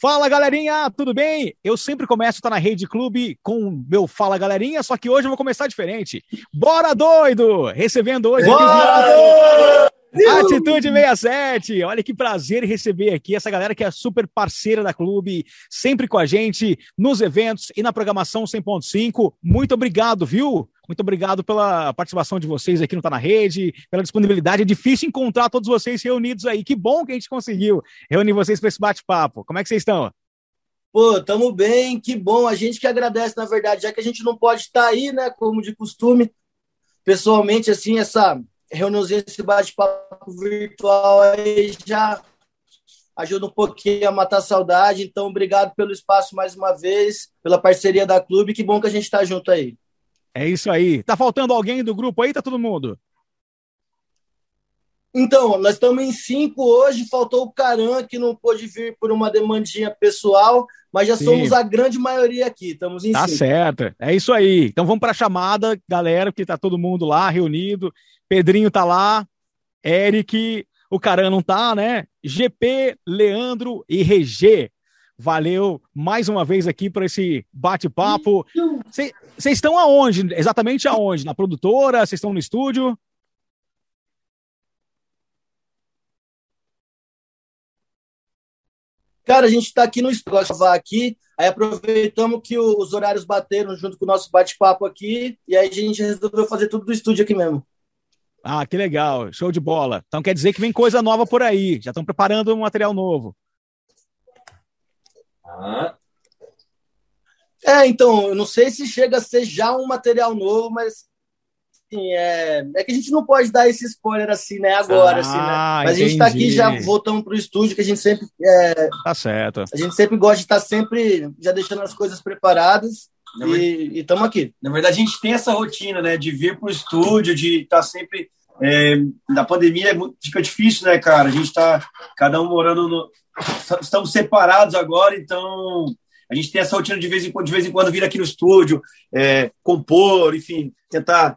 Fala galerinha, tudo bem? Eu sempre começo a estar na Rede Clube com meu Fala galerinha, só que hoje eu vou começar diferente. Bora doido! Recebendo hoje Bora Atitude 67, olha que prazer receber aqui essa galera que é super parceira da clube, sempre com a gente nos eventos e na programação 100.5. Muito obrigado, viu? Muito obrigado pela participação de vocês aqui no Tá na Rede, pela disponibilidade. É difícil encontrar todos vocês reunidos aí. Que bom que a gente conseguiu reunir vocês para esse bate-papo. Como é que vocês estão? Pô, tamo bem, que bom. A gente que agradece, na verdade, já que a gente não pode estar aí, né, como de costume, pessoalmente, assim, essa reuniãozinha, esse bate-papo virtual aí já ajuda um pouquinho a matar a saudade. Então, obrigado pelo espaço mais uma vez, pela parceria da clube. Que bom que a gente está junto aí. É isso aí. Tá faltando alguém do grupo aí? Tá todo mundo? Então, nós estamos em cinco hoje. Faltou o Caran, que não pôde vir por uma demandinha pessoal, mas já Sim. somos a grande maioria aqui. Estamos em tá cinco. Tá certo. É isso aí. Então vamos para a chamada, galera, que tá todo mundo lá reunido. Pedrinho tá lá, Eric, o Caran não tá, né? GP, Leandro e Regê. Valeu mais uma vez aqui para esse bate-papo. Vocês estão aonde? Exatamente aonde? Na produtora? Vocês estão no estúdio? Cara, a gente está aqui no estúdio, aqui, aí aproveitamos que os horários bateram junto com o nosso bate-papo aqui, e aí a gente resolveu fazer tudo do estúdio aqui mesmo. Ah, que legal, show de bola. Então quer dizer que vem coisa nova por aí, já estão preparando um material novo. Ah. É, então, eu não sei se chega a ser já um material novo, mas assim, é, é que a gente não pode dar esse spoiler assim, né, agora, ah, assim, né? Ah, mas entendi. a gente está aqui já voltando para o estúdio, que a gente sempre. É, tá certo. A gente sempre gosta de estar tá sempre já deixando as coisas preparadas. e estamos aqui. Na verdade, a gente tem essa rotina, né, de vir para o estúdio, de estar tá sempre. É, na pandemia fica difícil, né, cara? A gente está cada um morando no, estamos separados agora, então a gente tem essa rotina de vez em quando, de vez em quando vir aqui no estúdio, é, compor, enfim, tentar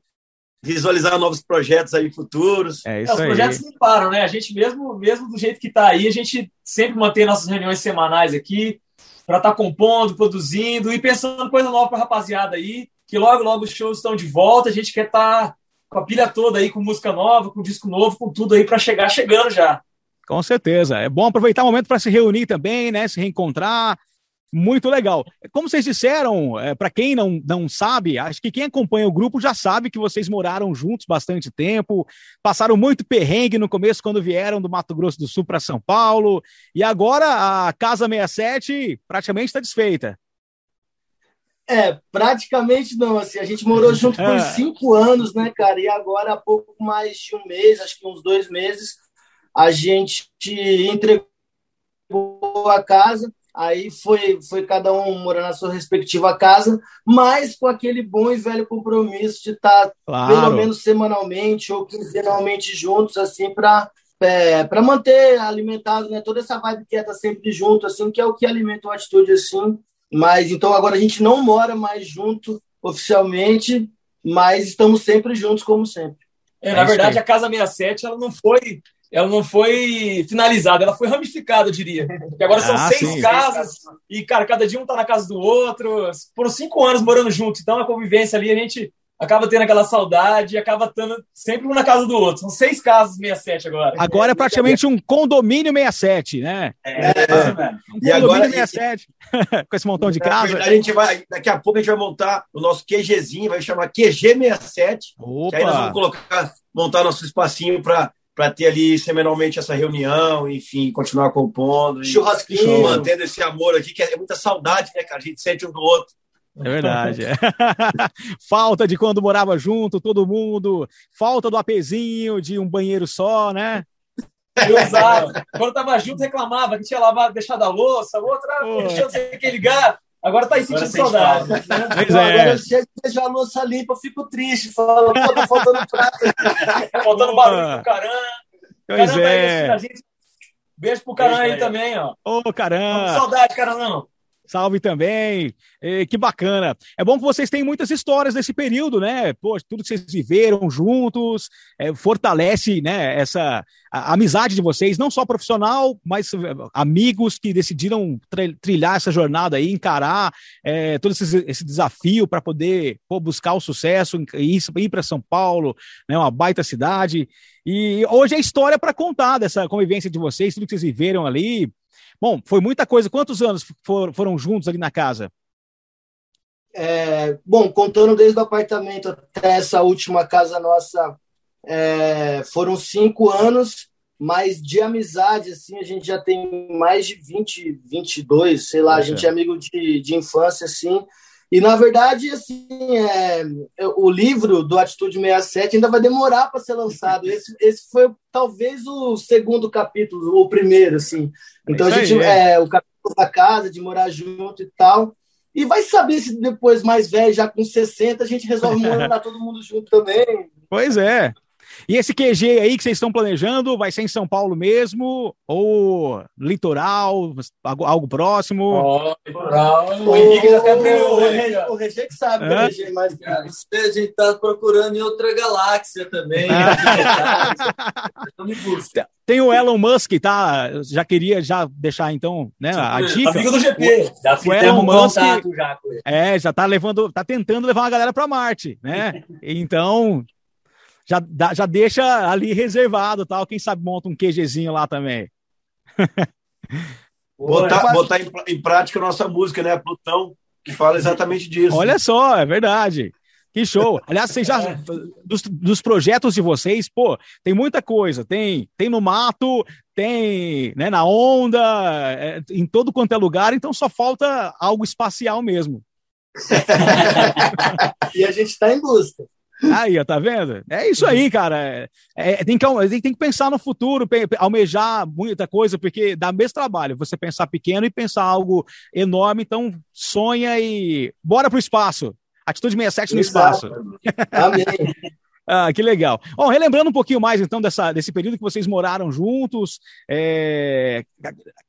visualizar novos projetos aí futuros. É, isso é, os projetos aí. não param, né? A gente mesmo, mesmo do jeito que está aí, a gente sempre mantém nossas reuniões semanais aqui para estar tá compondo, produzindo e pensando coisa nova para rapaziada aí, que logo logo os shows estão de volta, a gente quer estar tá com a pilha toda aí com música nova, com disco novo, com tudo aí para chegar chegando já. Com certeza. É bom aproveitar o momento para se reunir também, né? Se reencontrar. Muito legal. Como vocês disseram, é, para quem não, não sabe, acho que quem acompanha o grupo já sabe que vocês moraram juntos bastante tempo, passaram muito perrengue no começo quando vieram do Mato Grosso do Sul para São Paulo, e agora a Casa 67 praticamente está desfeita. É, praticamente não. Assim, a gente morou junto por é. cinco anos, né, cara? E agora há pouco mais de um mês, acho que uns dois meses, a gente entregou a casa, aí foi, foi cada um morar na sua respectiva casa, mas com aquele bom e velho compromisso de estar claro. pelo menos semanalmente ou quinzenalmente juntos, assim, para é, para manter alimentado, né, toda essa vibe que é estar sempre junto, assim, que é o que alimenta uma atitude assim. Mas então agora a gente não mora mais junto oficialmente, mas estamos sempre juntos como sempre. É, na é verdade, a Casa 67 ela não foi ela não foi finalizada, ela foi ramificada, eu diria. Porque agora são ah, seis sim. casas, e, cara, cada dia um tá na casa do outro. Foram cinco anos morando juntos, então a convivência ali, a gente acaba tendo aquela saudade e acaba estando sempre um na casa do outro. São seis casas 67 agora. Agora é praticamente um condomínio 67, né? É, é. Um condomínio e agora, 67, com esse montão de casa. A gente vai, daqui a pouco a gente vai montar o nosso QGzinho, vai chamar QG67. Opa. Que aí nós vamos colocar, montar nosso espacinho para para ter ali semanalmente essa reunião, enfim, continuar compondo. Churrasquinho. Mantendo esse amor aqui, que é muita saudade, né, cara? A gente sente um do outro. É verdade. É. falta de quando morava junto, todo mundo. Falta do apezinho, de um banheiro só, né? Eu usava. Quando tava junto, reclamava que tinha lavado, deixado a louça, outra, deixa eu sei que ligar. Agora tá aí sentindo saudade. Né? Pois é. Agora eu chego e a louça limpa, eu fico triste. Falo, pô, tá faltando prato. faltando barulho pro caramba. Pois caramba, é. Aí, gente... Beijo pro Caran aí também, ó. Ô, caramba. Saudade, cara, não. Salve também. E, que bacana. É bom que vocês têm muitas histórias desse período, né? Pô, tudo que vocês viveram juntos, é, fortalece, né, essa a, amizade de vocês, não só profissional, mas amigos que decidiram trilhar essa jornada aí, encarar é, todo esse, esse desafio para poder pô, buscar o sucesso, ir, ir para São Paulo, né, uma baita cidade. E hoje é história para contar dessa convivência de vocês, tudo que vocês viveram ali. Bom, foi muita coisa. Quantos anos for, foram juntos ali na casa? É, bom, contando desde o apartamento até essa última casa nossa, é, foram cinco anos, mas de amizade, assim, a gente já tem mais de 20, 22, sei lá, a gente é amigo de, de infância, assim, e, na verdade, assim, é, o livro do Atitude 67 ainda vai demorar para ser lançado. Esse, esse foi talvez o segundo capítulo, o primeiro, assim. Então, a gente, é. é, o capítulo da casa, de morar junto e tal. E vai saber se depois, mais velho, já com 60, a gente resolve morar todo mundo junto também. Pois é. E esse QG aí que vocês estão planejando, vai ser em São Paulo mesmo? Ou litoral, algo, algo próximo? Oh, litoral. O Henrique já até o, o Regê que sabe, é? Regê, mas a gente está procurando em outra galáxia também. Tem o Elon Musk, tá? Já queria já deixar então, né, a dica. Amigo do GP. O, já o Elon Musk já É, já tá levando, tá tentando levar uma galera para Marte, né? Então, já, já deixa ali reservado, tal. Quem sabe monta um QGzinho lá também. botar, botar em, em, prática a nossa música, né? Plutão, que fala exatamente disso. Olha só, é verdade. Que show. Aliás, vocês já. Dos, dos projetos de vocês, pô, tem muita coisa. Tem, tem no mato, tem né, na onda, é, em todo quanto é lugar, então só falta algo espacial mesmo. e a gente está em busca. Aí, ó, tá vendo? É isso aí, cara. É, é, tem, que, tem que pensar no futuro, almejar muita coisa, porque dá mesmo trabalho você pensar pequeno e pensar algo enorme. Então, sonha e bora pro espaço. Atitude 67 no Exato. espaço. Amém. Ah, que legal. Bom, relembrando um pouquinho mais, então, dessa, desse período que vocês moraram juntos, é,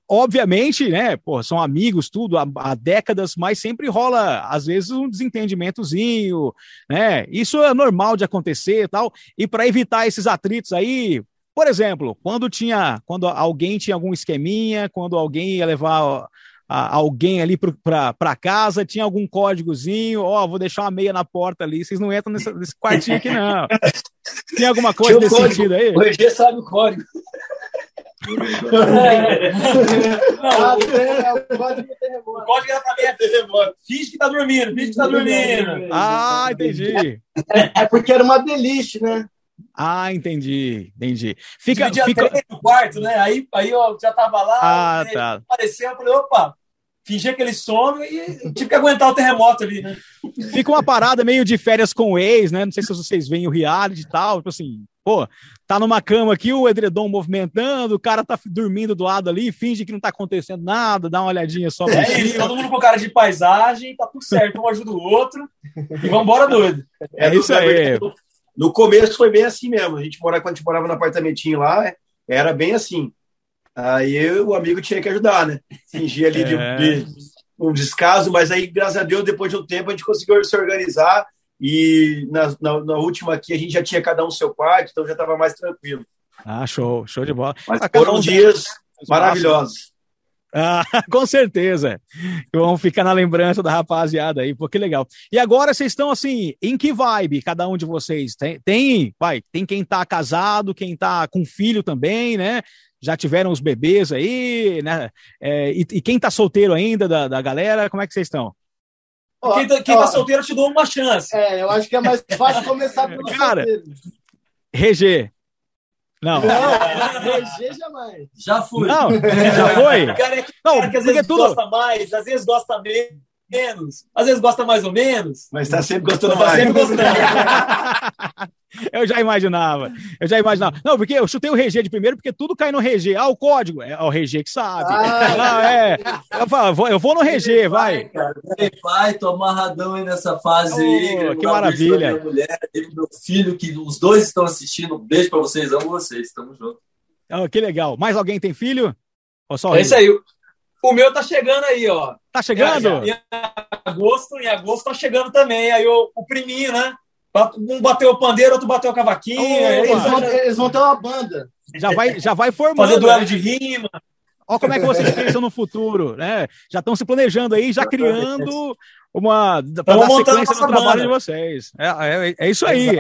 obviamente, né, pô, são amigos, tudo, há, há, décadas, mas sempre rola, às vezes, um desentendimentozinho, né, isso é normal de acontecer e tal, e para evitar esses atritos aí, por exemplo, quando tinha, quando alguém tinha algum esqueminha, quando alguém ia levar a, alguém ali para casa, tinha algum códigozinho, ó, oh, vou deixar uma meia na porta ali, vocês não entram nesse, nesse quartinho aqui, não. Tem alguma coisa nesse código. sentido aí? O RG sabe o código. É. Não, o, código o código era pra mim é terremoto. Finge que tá dormindo, finge que tá dormindo. Ah, entendi. É, é porque era uma beliche, né? Ah, entendi, entendi. Fica, fica... no quarto, né? Aí, aí eu já tava lá, ah, tá. apareceu, eu falei, opa, fingi aquele sono e tive que aguentar o terremoto ali, né? Fica uma parada meio de férias com o ex, né? Não sei se vocês veem o reality e tal, tipo assim, pô, tá numa cama aqui, o edredom movimentando, o cara tá dormindo do lado ali, finge que não tá acontecendo nada, dá uma olhadinha só. É isso, todo mundo com cara de paisagem, tá tudo certo, um ajuda o outro, e vambora doido. É, é isso aí. No começo foi bem assim mesmo. A gente morava, quando a gente morava no apartamentinho lá, era bem assim. Aí eu, o amigo tinha que ajudar, né? Fingir ali é. de, de, um descaso, mas aí, graças a Deus, depois de um tempo, a gente conseguiu se organizar. E na, na, na última aqui, a gente já tinha cada um seu quarto, então já estava mais tranquilo. Ah, show, show de bola. Mas foram dias maravilhosos. Ah, com certeza. Vamos ficar na lembrança da rapaziada aí, pô, que legal. E agora vocês estão assim, em que vibe cada um de vocês? Tem, tem, vai, tem quem tá casado, quem tá com filho também, né? Já tiveram os bebês aí, né? É, e, e, quem tá solteiro ainda da, da galera, como é que vocês estão? Quem, tá, quem tá solteiro, te dou uma chance. É, eu acho que é mais fácil começar pelo Cara, RG, não. Não, jamais. Já fui. Não, já foi? Cara, é não, cara que às vezes tudo... gosta mais, às vezes gosta menos, às vezes gosta mais ou menos. Mas tá sempre gostando tá mais. Sempre gostando. eu já imaginava. Eu já imaginava. Não, porque eu chutei o RG de primeiro, porque tudo cai no RG. Ah, o código. É o RG que sabe. Ah, não, é. Eu, falo, eu vou no RG, vai. Cara, vai, tô amarradão aí nessa fase oh, aí. Que maravilha. Minha mulher, meu filho, que os dois estão assistindo. Um beijo pra vocês, amo vocês. Tamo junto. Oh, que legal. Mais alguém tem filho? Ou só é isso aí. O meu tá chegando aí, ó. Tá chegando? Em agosto, em agosto tá chegando também. Aí o, o priminho, né? Um bateu o pandeiro, outro bateu o cavaquinho. eles, vão, eles, vão, ter uma banda. Já vai, já vai formando. Fazer duelo né? de rima. Olha como é que vocês pensam no futuro, né? Já estão se planejando aí, já criando uma para dar sequência no trabalho banda. de vocês. É, é, é isso aí.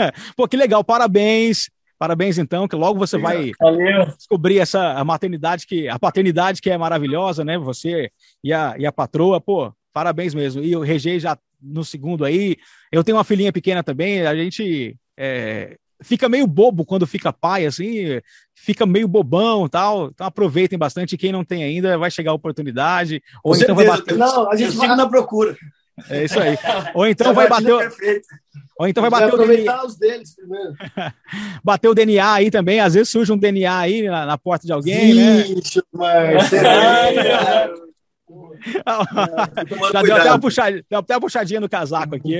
É, pô, que legal, parabéns. Parabéns, então, que logo você vai Valeu. descobrir essa a maternidade que a paternidade que é maravilhosa, né? Você e a, e a patroa, pô, parabéns mesmo. E o Regei já no segundo aí. Eu tenho uma filhinha pequena também, a gente é, fica meio bobo quando fica pai, assim, fica meio bobão tal. Então aproveitem bastante. Quem não tem ainda, vai chegar a oportunidade. Ou então vai bater. Não, a gente fica na procura. É isso aí. Ou então vai bater. Ou então vai bater o DNA. os deles primeiro. bater o DNA aí também. Às vezes surge um DNA aí na, na porta de alguém, né? Vixe, né? Mas... Já deu até, uma puxadinha, deu até uma puxadinha no casaco aqui.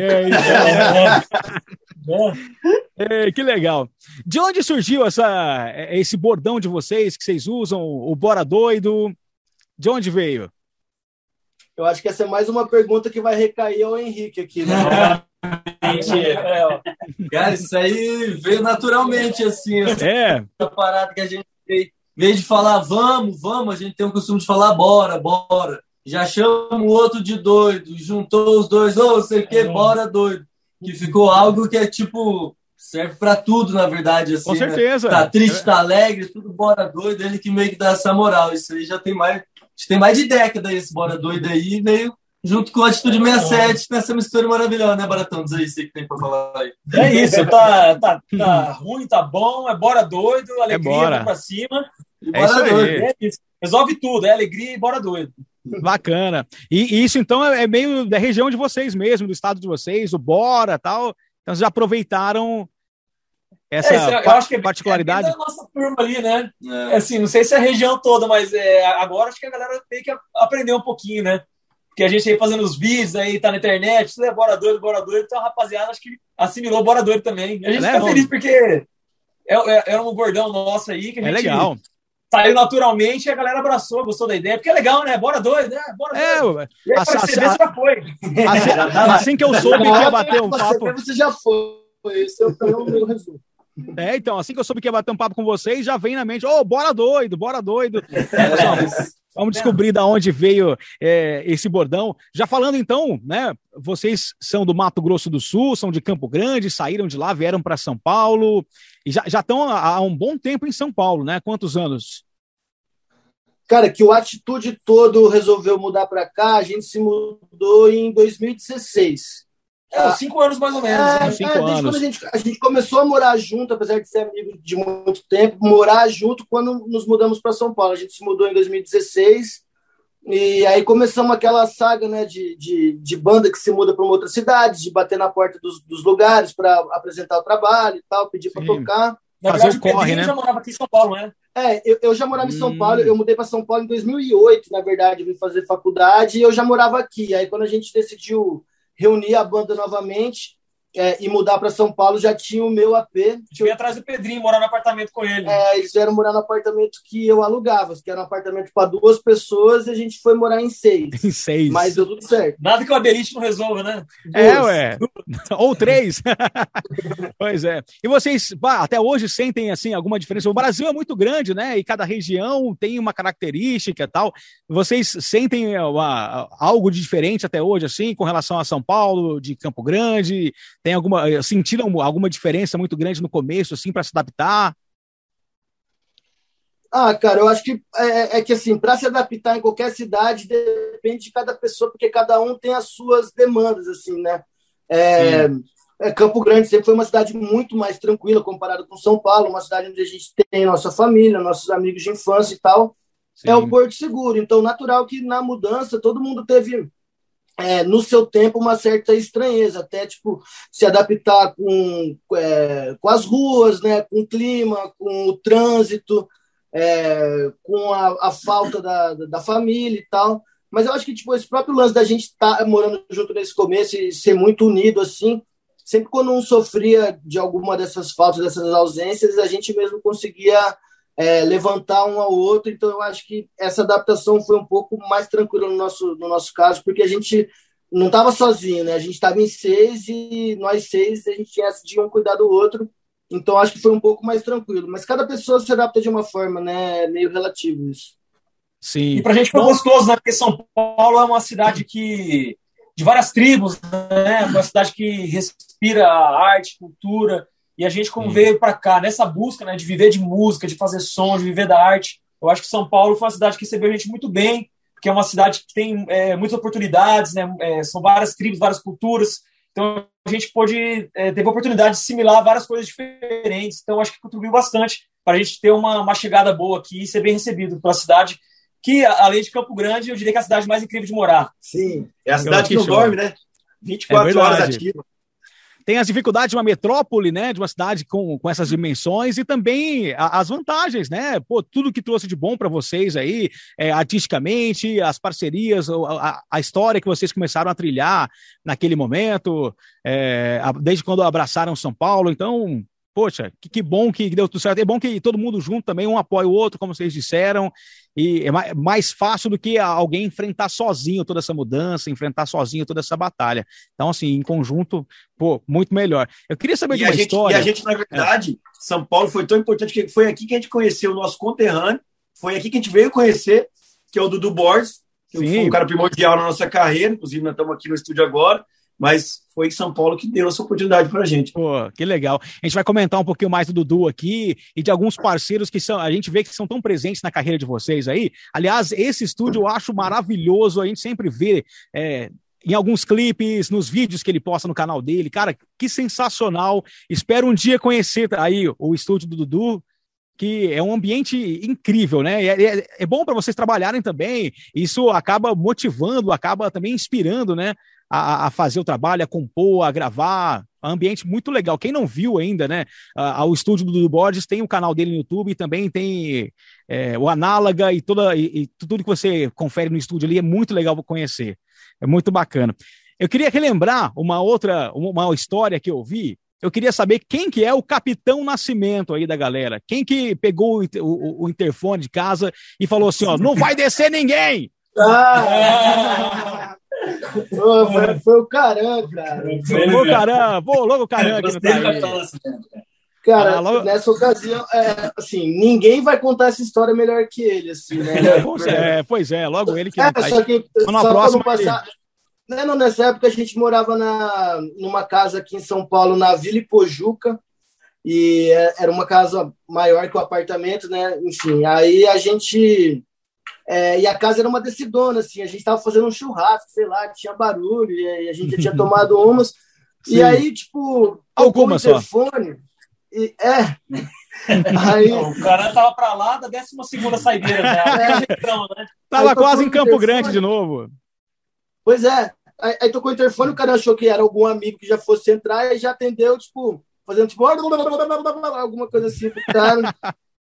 É, que legal. De onde surgiu essa, esse bordão de vocês que vocês usam, o Bora Doido? De onde veio? Eu acho que essa é mais uma pergunta que vai recair ao Henrique aqui, né? é, cara, isso aí veio naturalmente, assim. É. A parada que a gente veio, veio de falar vamos, vamos, a gente tem o costume de falar bora, bora. Já chama o outro de doido, juntou os dois, ô, oh, sei que, é. bora doido. Que ficou algo que é tipo, serve para tudo, na verdade. Assim, Com né? certeza. Né? Tá triste, tá alegre, tudo bora doido, ele que meio que dá essa moral. Isso aí já tem mais tem mais de década esse Bora Doido aí, veio junto com a Atitude 67 nessa mistura maravilhosa, né, Baratão? Diz aí, que tem pra falar aí. É isso, tá, tá, tá ruim, tá bom, é Bora Doido, alegria, é bora. pra cima. E é bora doido. É isso. Resolve tudo, é alegria e bora doido. Bacana. E, e isso, então, é, é meio da região de vocês mesmo, do estado de vocês, o Bora tal. Então, vocês já aproveitaram essa é, eu acho que é particularidade. É da nossa turma ali, né? É. Assim, não sei se é a região toda, mas é, agora acho que a galera tem que aprender um pouquinho, né? Porque a gente aí fazendo os vídeos aí, tá na internet, tudo é bora doido, bora doido. Então a rapaziada acho que assimilou bora doido também. A gente é, fica feliz porque é, é, um bordão nosso aí que a é gente. É legal. Saiu naturalmente e a galera abraçou, gostou da ideia, porque é legal, né? Bora doido, né? Bora doido. É, e aí, assim, assim, já foi. Assim, assim, que eu soube que ia bater um papo. Você já foi. Esse é o meu resumo. É, então, assim que eu soube que ia bater um papo com vocês, já vem na mente, ô, oh, bora doido, bora doido. É, vamos descobrir da onde veio é, esse bordão. Já falando então, né? Vocês são do Mato Grosso do Sul, são de Campo Grande, saíram de lá, vieram para São Paulo e já, já estão há um bom tempo em São Paulo, né? Quantos anos? Cara, que o Atitude todo resolveu mudar para cá, a gente se mudou em 2016. É, uns cinco anos mais ou menos. É, né? cinco é, anos. quando a gente, a gente começou a morar junto, apesar de ser amigo de muito tempo, morar junto quando nos mudamos para São Paulo. A gente se mudou em 2016 e aí começamos aquela saga né, de, de, de banda que se muda para uma outra cidade, de bater na porta dos, dos lugares para apresentar o trabalho e tal, pedir para tocar. Na verdade, o corre, né? já morava aqui em São Paulo, né? É, eu, eu já morava hum. em São Paulo, eu mudei para São Paulo em 2008, na verdade, vim fazer faculdade e eu já morava aqui. Aí quando a gente decidiu reunir a banda novamente é, e mudar para São Paulo, já tinha o meu AP. Eu ia atrás do Pedrinho, morar no apartamento com ele. É, eles vieram morar no apartamento que eu alugava, que era um apartamento para duas pessoas, e a gente foi morar em seis. Em seis. Mas deu tudo certo. Nada que o Aderite não resolva, né? É, ué. Ou três. pois é. E vocês, até hoje, sentem, assim, alguma diferença? O Brasil é muito grande, né? E cada região tem uma característica e tal. Vocês sentem uma, algo de diferente até hoje, assim, com relação a São Paulo, de Campo Grande? Tem alguma eh, sentiram alguma diferença muito grande no começo assim para se adaptar? Ah, cara, eu acho que é, é que assim, para se adaptar em qualquer cidade depende de cada pessoa, porque cada um tem as suas demandas, assim, né? É, é, Campo Grande sempre foi uma cidade muito mais tranquila comparado com São Paulo, uma cidade onde a gente tem nossa família, nossos amigos de infância e tal. Sim. É o Porto Seguro. Então, natural que na mudança todo mundo teve é, no seu tempo uma certa estranheza, até tipo se adaptar com, é, com as ruas, né, com o clima, com o trânsito, é, com a, a falta da, da família e tal. Mas eu acho que tipo esse próprio lance da gente estar tá morando junto nesse começo e ser muito unido assim, sempre quando um sofria de alguma dessas faltas, dessas ausências, a gente mesmo conseguia é, levantar um ao outro. Então, eu acho que essa adaptação foi um pouco mais tranquila no nosso, no nosso caso, porque a gente não estava sozinho, né? A gente estava em seis e nós seis, a gente tinha de um cuidar do outro. Então, acho que foi um pouco mais tranquilo. Mas cada pessoa se adapta de uma forma, né? É meio relativo isso. Sim. E para a gente foi gostoso, né? Porque São Paulo é uma cidade que de várias tribos, né? Uma cidade que respira arte, cultura. E a gente, como Sim. veio para cá, nessa busca né, de viver de música, de fazer som, de viver da arte, eu acho que São Paulo foi uma cidade que recebeu a gente muito bem, porque é uma cidade que tem é, muitas oportunidades, né? É, são várias tribos, várias culturas. Então a gente pôde, é, teve a oportunidade de assimilar várias coisas diferentes. Então acho que contribuiu bastante para a gente ter uma, uma chegada boa aqui e ser bem recebido pela cidade que, além de Campo Grande, eu diria que é a cidade mais incrível de morar. Sim, é a cidade que não dorme, né? 24 é horas ativa. Tem as dificuldades de uma metrópole, né? De uma cidade com, com essas dimensões e também a, as vantagens, né? Pô, tudo que trouxe de bom para vocês aí, é, artisticamente, as parcerias, a, a, história que vocês começaram a trilhar naquele momento, é, desde quando abraçaram São Paulo. Então, poxa, que, que, bom que deu tudo certo. É bom que todo mundo junto também, um apoia o outro, como vocês disseram, e é mais fácil do que alguém enfrentar sozinho toda essa mudança, enfrentar sozinho toda essa batalha. Então, assim, em conjunto, pô, muito melhor. Eu queria saber e de uma gente, história. E a gente, na verdade, é. São Paulo foi tão importante que foi aqui que a gente conheceu o nosso conterrâneo, foi aqui que a gente veio conhecer, que é o Dudu Borges, que Sim. foi um cara primordial na nossa carreira, inclusive nós estamos aqui no estúdio agora mas foi São Paulo que deu essa oportunidade para a gente. Pô, que legal. A gente vai comentar um pouquinho mais do Dudu aqui e de alguns parceiros que são, a gente vê que são tão presentes na carreira de vocês aí. Aliás, esse estúdio eu acho maravilhoso, a gente sempre vê. É, em alguns clipes, nos vídeos que ele posta no canal dele. Cara, que sensacional. Espero um dia conhecer aí o estúdio do Dudu, que é um ambiente incrível, né? É, é, é bom para vocês trabalharem também. Isso acaba motivando, acaba também inspirando, né? A, a, fazer o trabalho, a compor, a gravar. Ambiente muito legal. Quem não viu ainda, né? Uh, o estúdio do Dudu Borges tem o canal dele no YouTube e também tem é, o Análoga e, toda, e, e, tudo que você confere no estúdio ali é muito legal para conhecer. É muito bacana. Eu queria relembrar uma outra, uma história que eu vi. Eu queria saber quem que é o Capitão Nascimento aí da galera. Quem que pegou o, o, o interfone de casa e falou assim, ó, não vai descer ninguém! Ah! Foi, foi, o Caran, cara. Foi o Caran, pô, logo o Caran aqui no Cara, logo... nessa ocasião, é, assim, ninguém vai contar essa história melhor que ele, assim, né? é, pois é, logo ele que é, tá só que só na próxima passar... Né, não, nessa época a gente morava na, numa casa aqui em São Paulo, na Vila Ipojuca, e é, era uma casa maior que o apartamento, né? Enfim, aí a gente é, e a casa era uma decidona, assim, a gente estava fazendo um churrasco, sei lá, tinha barulho, e a gente já tinha tomado umas. Sim. E aí, tipo, alguma só. telefone. E, é. Aí... o cara tava para lá da 12 segunda saideira, né? É. né? Tava quase em Campo Grande de novo. Pois é. Aí, aí, tocou o interfone, o cara achou que era algum amigo que já fosse entrar e já atendeu, tipo, fazendo tipo alguma coisa assim pro cara.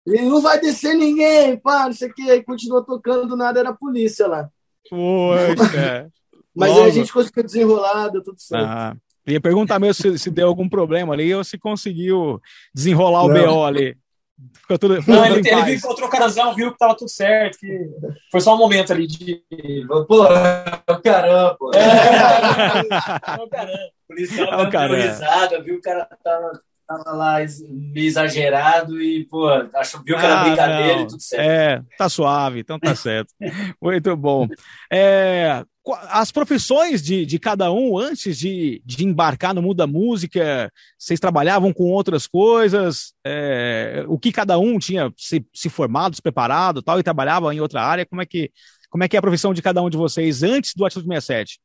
E não vai descer ninguém, pá, não sei o que. Aí continuou tocando, do nada era a polícia lá. Poxa. Mas aí a gente conseguiu desenrolar, deu tudo certo. Ah, ia perguntar mesmo se, se, deu algum problema ali ou se conseguiu desenrolar não. o BO ali. Ficou tudo, não, ele, ele viu, encontrou o carazão, viu que tava tudo certo, que foi só um momento ali de. Pô, caramba, pô. É, o caramba. O policial é, caramba. viu o cara tava tava lá meio exagerado e, pô, acho, viu que era ah, brincadeira não. e tudo certo. É, tá suave, então tá certo. Muito bom. É, as profissões de, de cada um, antes de, de embarcar no mundo da música, vocês trabalhavam com outras coisas? É, o que cada um tinha se, se formado, se preparado tal, e trabalhava em outra área? Como é que, como é, que é a profissão de cada um de vocês antes do Atitude 67?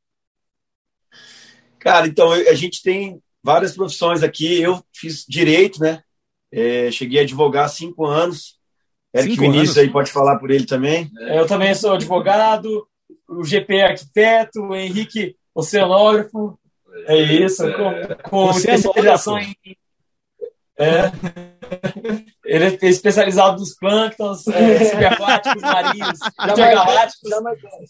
Cara, então a gente tem várias profissões aqui. Eu fiz direito, né? É, cheguei a advogar há cinco anos. Eric cinco Vinícius anos. aí pode falar por ele também. É, eu também sou advogado, o GP é arquiteto, o Henrique oceanógrafo. É isso, com, com especialização em. É. Ele é especializado nos plânctons, é, aquáticos, marinhos, jamaicanos,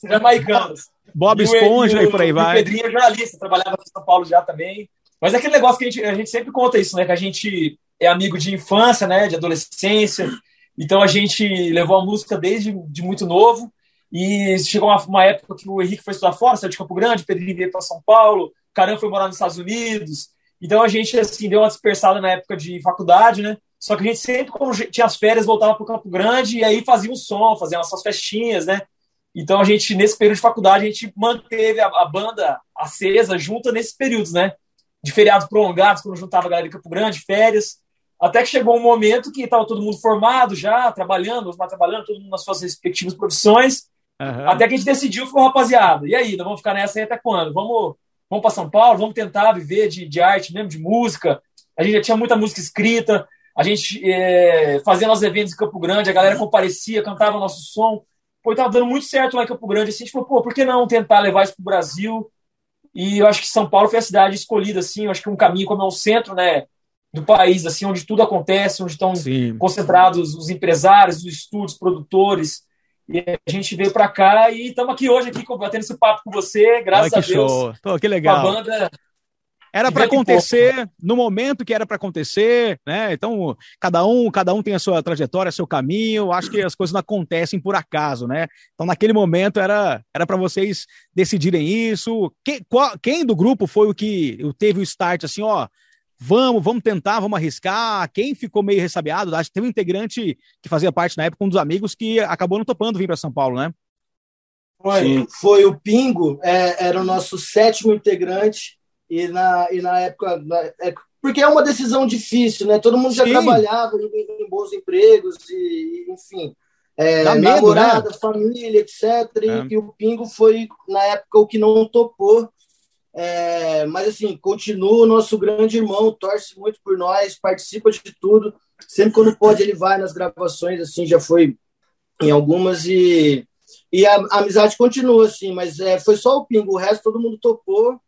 jamaicanos. Bob Esponja e, por aí vai. O Pedrinho é jornalista, trabalhava em São Paulo já também. Mas é aquele negócio que a gente, a gente sempre conta isso, né? Que a gente é amigo de infância, né? De adolescência. Então a gente levou a música desde de muito novo. E chegou uma, uma época que o Henrique foi estudar fora, saiu de Campo Grande, o Pedrinho veio para São Paulo, Caran foi morar nos Estados Unidos. Então a gente assim deu uma dispersada na época de faculdade, né? Só que a gente sempre, quando tinha as férias, voltava para o Campo Grande e aí fazia um som, fazia nossas festinhas, né? Então a gente, nesse período de faculdade, a gente manteve a, a banda acesa junta nesses períodos, né? De feriados prolongados, quando juntava a galera de Campo Grande, férias. Até que chegou um momento que estava todo mundo formado já, trabalhando, os trabalhando, todo mundo nas suas respectivas profissões. Uhum. Até que a gente decidiu, falou, rapaziada, e aí, nós vamos ficar nessa aí até quando? Vamos, vamos para São Paulo, vamos tentar viver de, de arte mesmo, de música. A gente já tinha muita música escrita, a gente é, fazia nossos eventos em Campo Grande, a galera comparecia, cantava nosso som. Pô, estava dando muito certo lá em Campo Grande. Assim, a gente falou, pô, por que não tentar levar isso para o Brasil? E eu acho que São Paulo foi a cidade escolhida, assim. Eu acho que um caminho como é o centro, né, do país, assim, onde tudo acontece, onde estão Sim. concentrados os empresários, os estúdios, produtores. E a gente veio para cá e estamos aqui hoje, aqui, batendo esse papo com você, graças Ai, a Deus. Show. Pô, que legal. A banda era para acontecer no momento que era para acontecer, né? Então, cada um, cada um tem a sua trajetória, seu caminho. Acho que as coisas não acontecem por acaso, né? Então, naquele momento era era para vocês decidirem isso. Quem, qual, quem do grupo foi o que teve o start assim, ó, vamos, vamos tentar, vamos arriscar. Quem ficou meio ressabiado? Acho que teve um integrante que fazia parte na época, um dos amigos que acabou não topando vir para São Paulo, né? Foi, foi o Pingo, é, era o nosso sétimo integrante e na, e na época. Na, é, porque é uma decisão difícil, né? Todo mundo já Sim. trabalhava em, em, bons empregos, e, enfim. É, medo, namorada, né? família, etc. E, é. e, o Pingo foi, na época, o que não topou. É, mas, assim, continua o nosso grande irmão, torce muito por nós, participa de tudo. Sempre quando pode, ele vai nas gravações, assim, já foi em algumas. E, e a, a amizade continua, assim, mas é, foi só o Pingo, o resto todo mundo topou.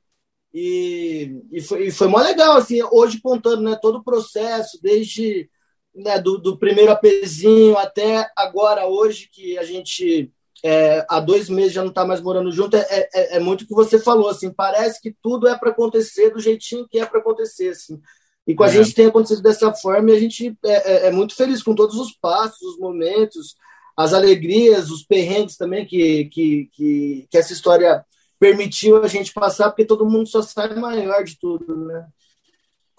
E, e, foi, e foi mó legal, assim, hoje contando né, todo o processo, desde né, do, do primeiro apezinho até agora, hoje, que a gente é, há dois meses já não está mais morando junto, é, é, é, muito o que você falou, assim, parece que tudo é para acontecer do jeitinho que é para acontecer, assim. E com a é. gente tem acontecido dessa forma e a gente é, é, é, muito feliz com todos os passos, os momentos, as alegrias, os perrengues também que, que, que, que essa história permitiu a gente passar, porque todo mundo só sai maior de tudo, né?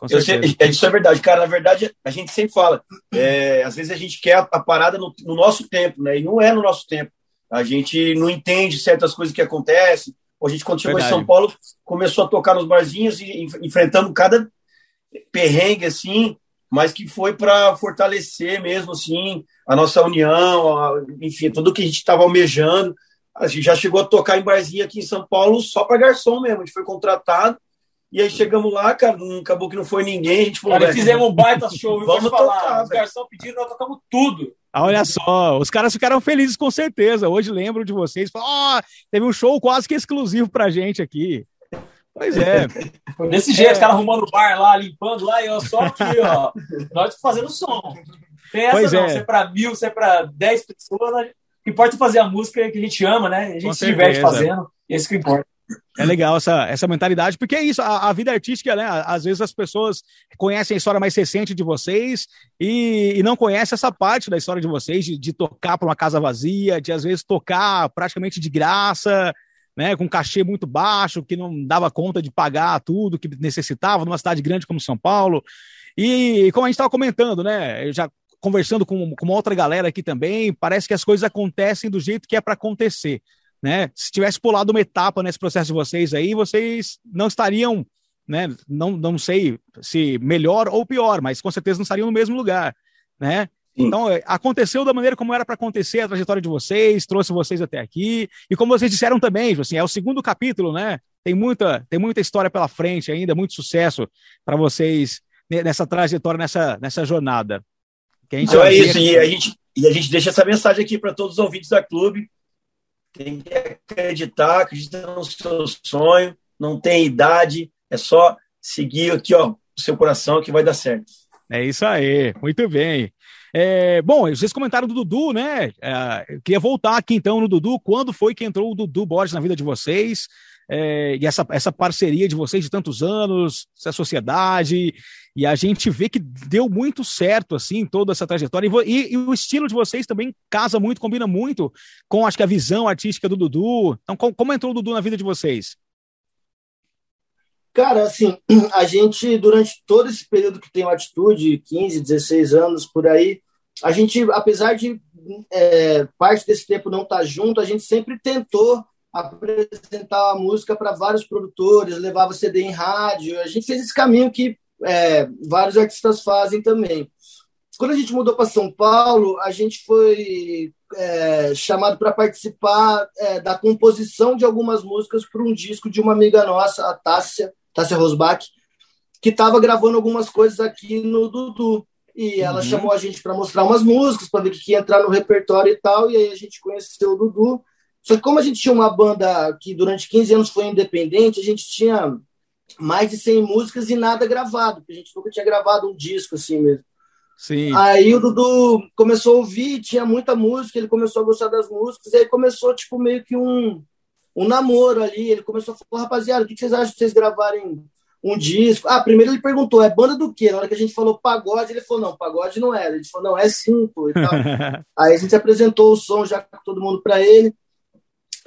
Sei, isso é verdade, cara. Na verdade, a gente sempre fala. É, às vezes a gente quer a, a parada no, no, nosso tempo, né? E não é no nosso tempo. A gente não entende certas coisas que acontecem. A gente, quando chegou verdade. em São Paulo, começou a tocar nos barzinhos e enfrentando cada perrengue, assim, mas que foi para fortalecer mesmo, assim, a nossa união, a, enfim, tudo que a gente estava almejando. A gente já chegou a tocar em barzinho aqui em São Paulo só para garçom mesmo. A gente foi contratado. E aí chegamos lá, cara, não, acabou que não foi ninguém. A gente falou, cara, fizemos um baita show, vamos falar. Tocar, os garçons pediram, nós tocamos tudo. Ah, olha só, os caras ficaram felizes com certeza. Hoje lembro de vocês. Ó, oh, teve um show quase que exclusivo pra gente aqui. Pois é. Desse jeito, é. os caras arrumando o bar lá, limpando lá, e eu só aqui, ó. Nós fazendo som. Essa pois não, é. se é pra mil, se é pra dez pessoas, que importa fazer a música que a gente ama, né? A gente se diverte fazendo, e é isso que importa. É legal essa, essa mentalidade, porque é isso, a, a, vida artística, né? Às vezes as pessoas conhecem a história mais recente de vocês e, e não conhecem essa parte da história de vocês, de, de tocar para uma casa vazia, de às vezes tocar praticamente de graça, né? Com cachê muito baixo, que não dava conta de pagar tudo que necessitava numa cidade grande como São Paulo. E como a gente estava comentando, né? Eu já conversando com, com uma outra galera aqui também, parece que as coisas acontecem do jeito que é para acontecer. Né? Se tivesse pulado uma etapa nesse processo de vocês aí, vocês não estariam, né? Não, não sei se melhor ou pior, mas com certeza não estariam no mesmo lugar, né? Então, é, aconteceu da maneira como era para acontecer a trajetória de vocês, trouxe vocês até aqui. E como vocês disseram também, assim, é o segundo capítulo, né? Tem muita, tem muita história pela frente ainda, muito sucesso para vocês nessa trajetória, nessa, nessa jornada. Então é isso, e a, gente, e a gente deixa essa mensagem aqui para todos os ouvintes da clube. Tem que acreditar, acredita no seu sonho, não tem idade, é só seguir aqui, ó, o seu coração que vai dar certo. É isso aí, muito bem. É, bom, vocês comentaram do Dudu, né? É, eu queria voltar aqui então no Dudu. Quando foi que entrou o Dudu Borges na vida de vocês? É, e essa, essa parceria de vocês de tantos anos, essa sociedade, e a gente vê que deu muito certo, assim, toda essa trajetória. E, e, e, o estilo de vocês também casa muito, combina muito com, acho que, a visão artística do Dudu. Então, como, como entrou o Dudu na vida de vocês? Cara, assim, a gente, durante todo esse período que tem o Atitude, 15, 16 anos por aí, a gente, apesar de é, parte desse tempo não estar tá junto, a gente sempre tentou apresentar a música para vários produtores, levava CD em rádio. A gente fez esse caminho que é, vários artistas fazem também. Quando a gente mudou para São Paulo, a gente foi é, chamado para participar é, da composição de algumas músicas para um disco de uma amiga nossa, a Tássia, Tássia Rosbach, que estava gravando algumas coisas aqui no Dudu. E ela uhum. chamou a gente para mostrar umas músicas, para ver o que ia entrar no repertório e tal. E aí a gente conheceu o Dudu. Só que como a gente tinha uma banda que durante 15 anos foi independente, a gente tinha mais de 100 músicas e nada gravado, porque a gente nunca tinha gravado um disco assim mesmo. Sim. Aí o Dudu começou a ouvir, tinha muita música, ele começou a gostar das músicas, e aí começou, tipo, meio que um, um namoro ali. Ele começou a falar, rapaziada, o que vocês acham de vocês gravarem um disco? Ah, primeiro ele perguntou, é banda do quê? Na hora que a gente falou pagode, ele falou, não, pagode não era. Ele falou, não, é sim, pô, e tal. aí a gente apresentou o som já com todo mundo para ele.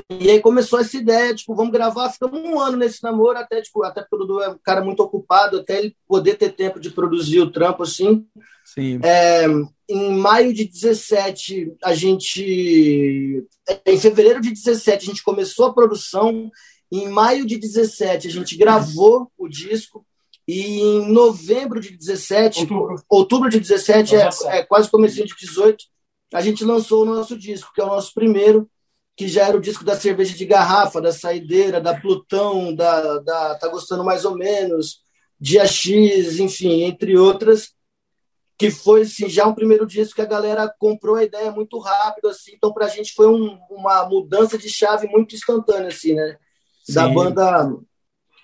E aí começou essa ideia, tipo, vamos gravar, ficamos um ano nesse namoro, até, tipo, até porque o Dudu é um cara muito ocupado, até ele poder ter tempo de produzir o trampo, assim. Sim. É, em maio de 17, a gente... Em fevereiro de 17, a gente começou a produção, em maio de 17, a gente gravou o disco, e em novembro de 17, outubro, outubro de 17, é, é quase comecinho de 18, a gente lançou o nosso disco, que é o nosso primeiro, que já era o disco da cerveja de garrafa, da saideira, da Plutão, da, da Tá Gostando Mais ou Menos, Dia X, enfim, entre outras, que foi assim, já um primeiro disco que a galera comprou a ideia muito rápido, assim, então para a gente foi um, uma mudança de chave muito instantânea, assim, né? Sim. Da banda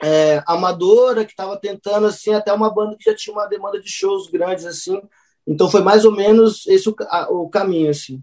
é, amadora, que estava tentando, assim, até uma banda que já tinha uma demanda de shows grandes, assim, então foi mais ou menos esse o, a, o caminho, assim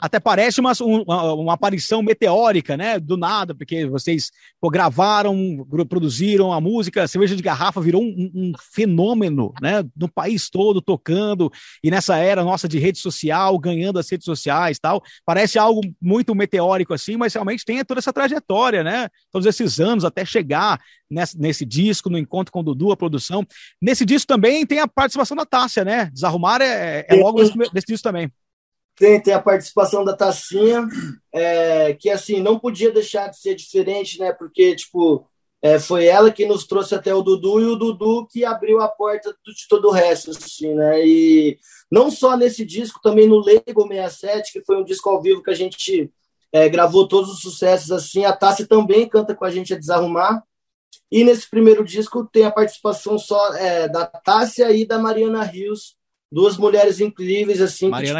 até parece uma, uma, uma, aparição meteórica, né? Do nada, porque vocês pô, gravaram, produziram a música, a cerveja de garrafa virou um, um, fenômeno, né? No país todo tocando, e nessa era nossa de rede social, ganhando as redes sociais tal. Parece algo muito meteórico assim, mas realmente tem toda essa trajetória, né? Todos esses anos até chegar nesse, nesse disco, no encontro com o Dudu, a produção. Nesse disco também tem a participação da Tássia, né? Desarrumar é, é logo nesse, nesse disco também. Tem, tem a participação da Tacinha, é, que assim, não podia deixar de ser diferente, né? Porque, tipo, é, foi ela que nos trouxe até o Dudu e o Dudu que abriu a porta de todo o resto, assim, né? E não só nesse disco, também no Lego 67, que foi um disco ao vivo que a gente é, gravou todos os sucessos, assim. A Tassi também canta com a gente a Desarrumar. E nesse primeiro disco tem a participação só é, da Tássia e da Mariana Rios, duas mulheres incríveis, assim, que, tipo,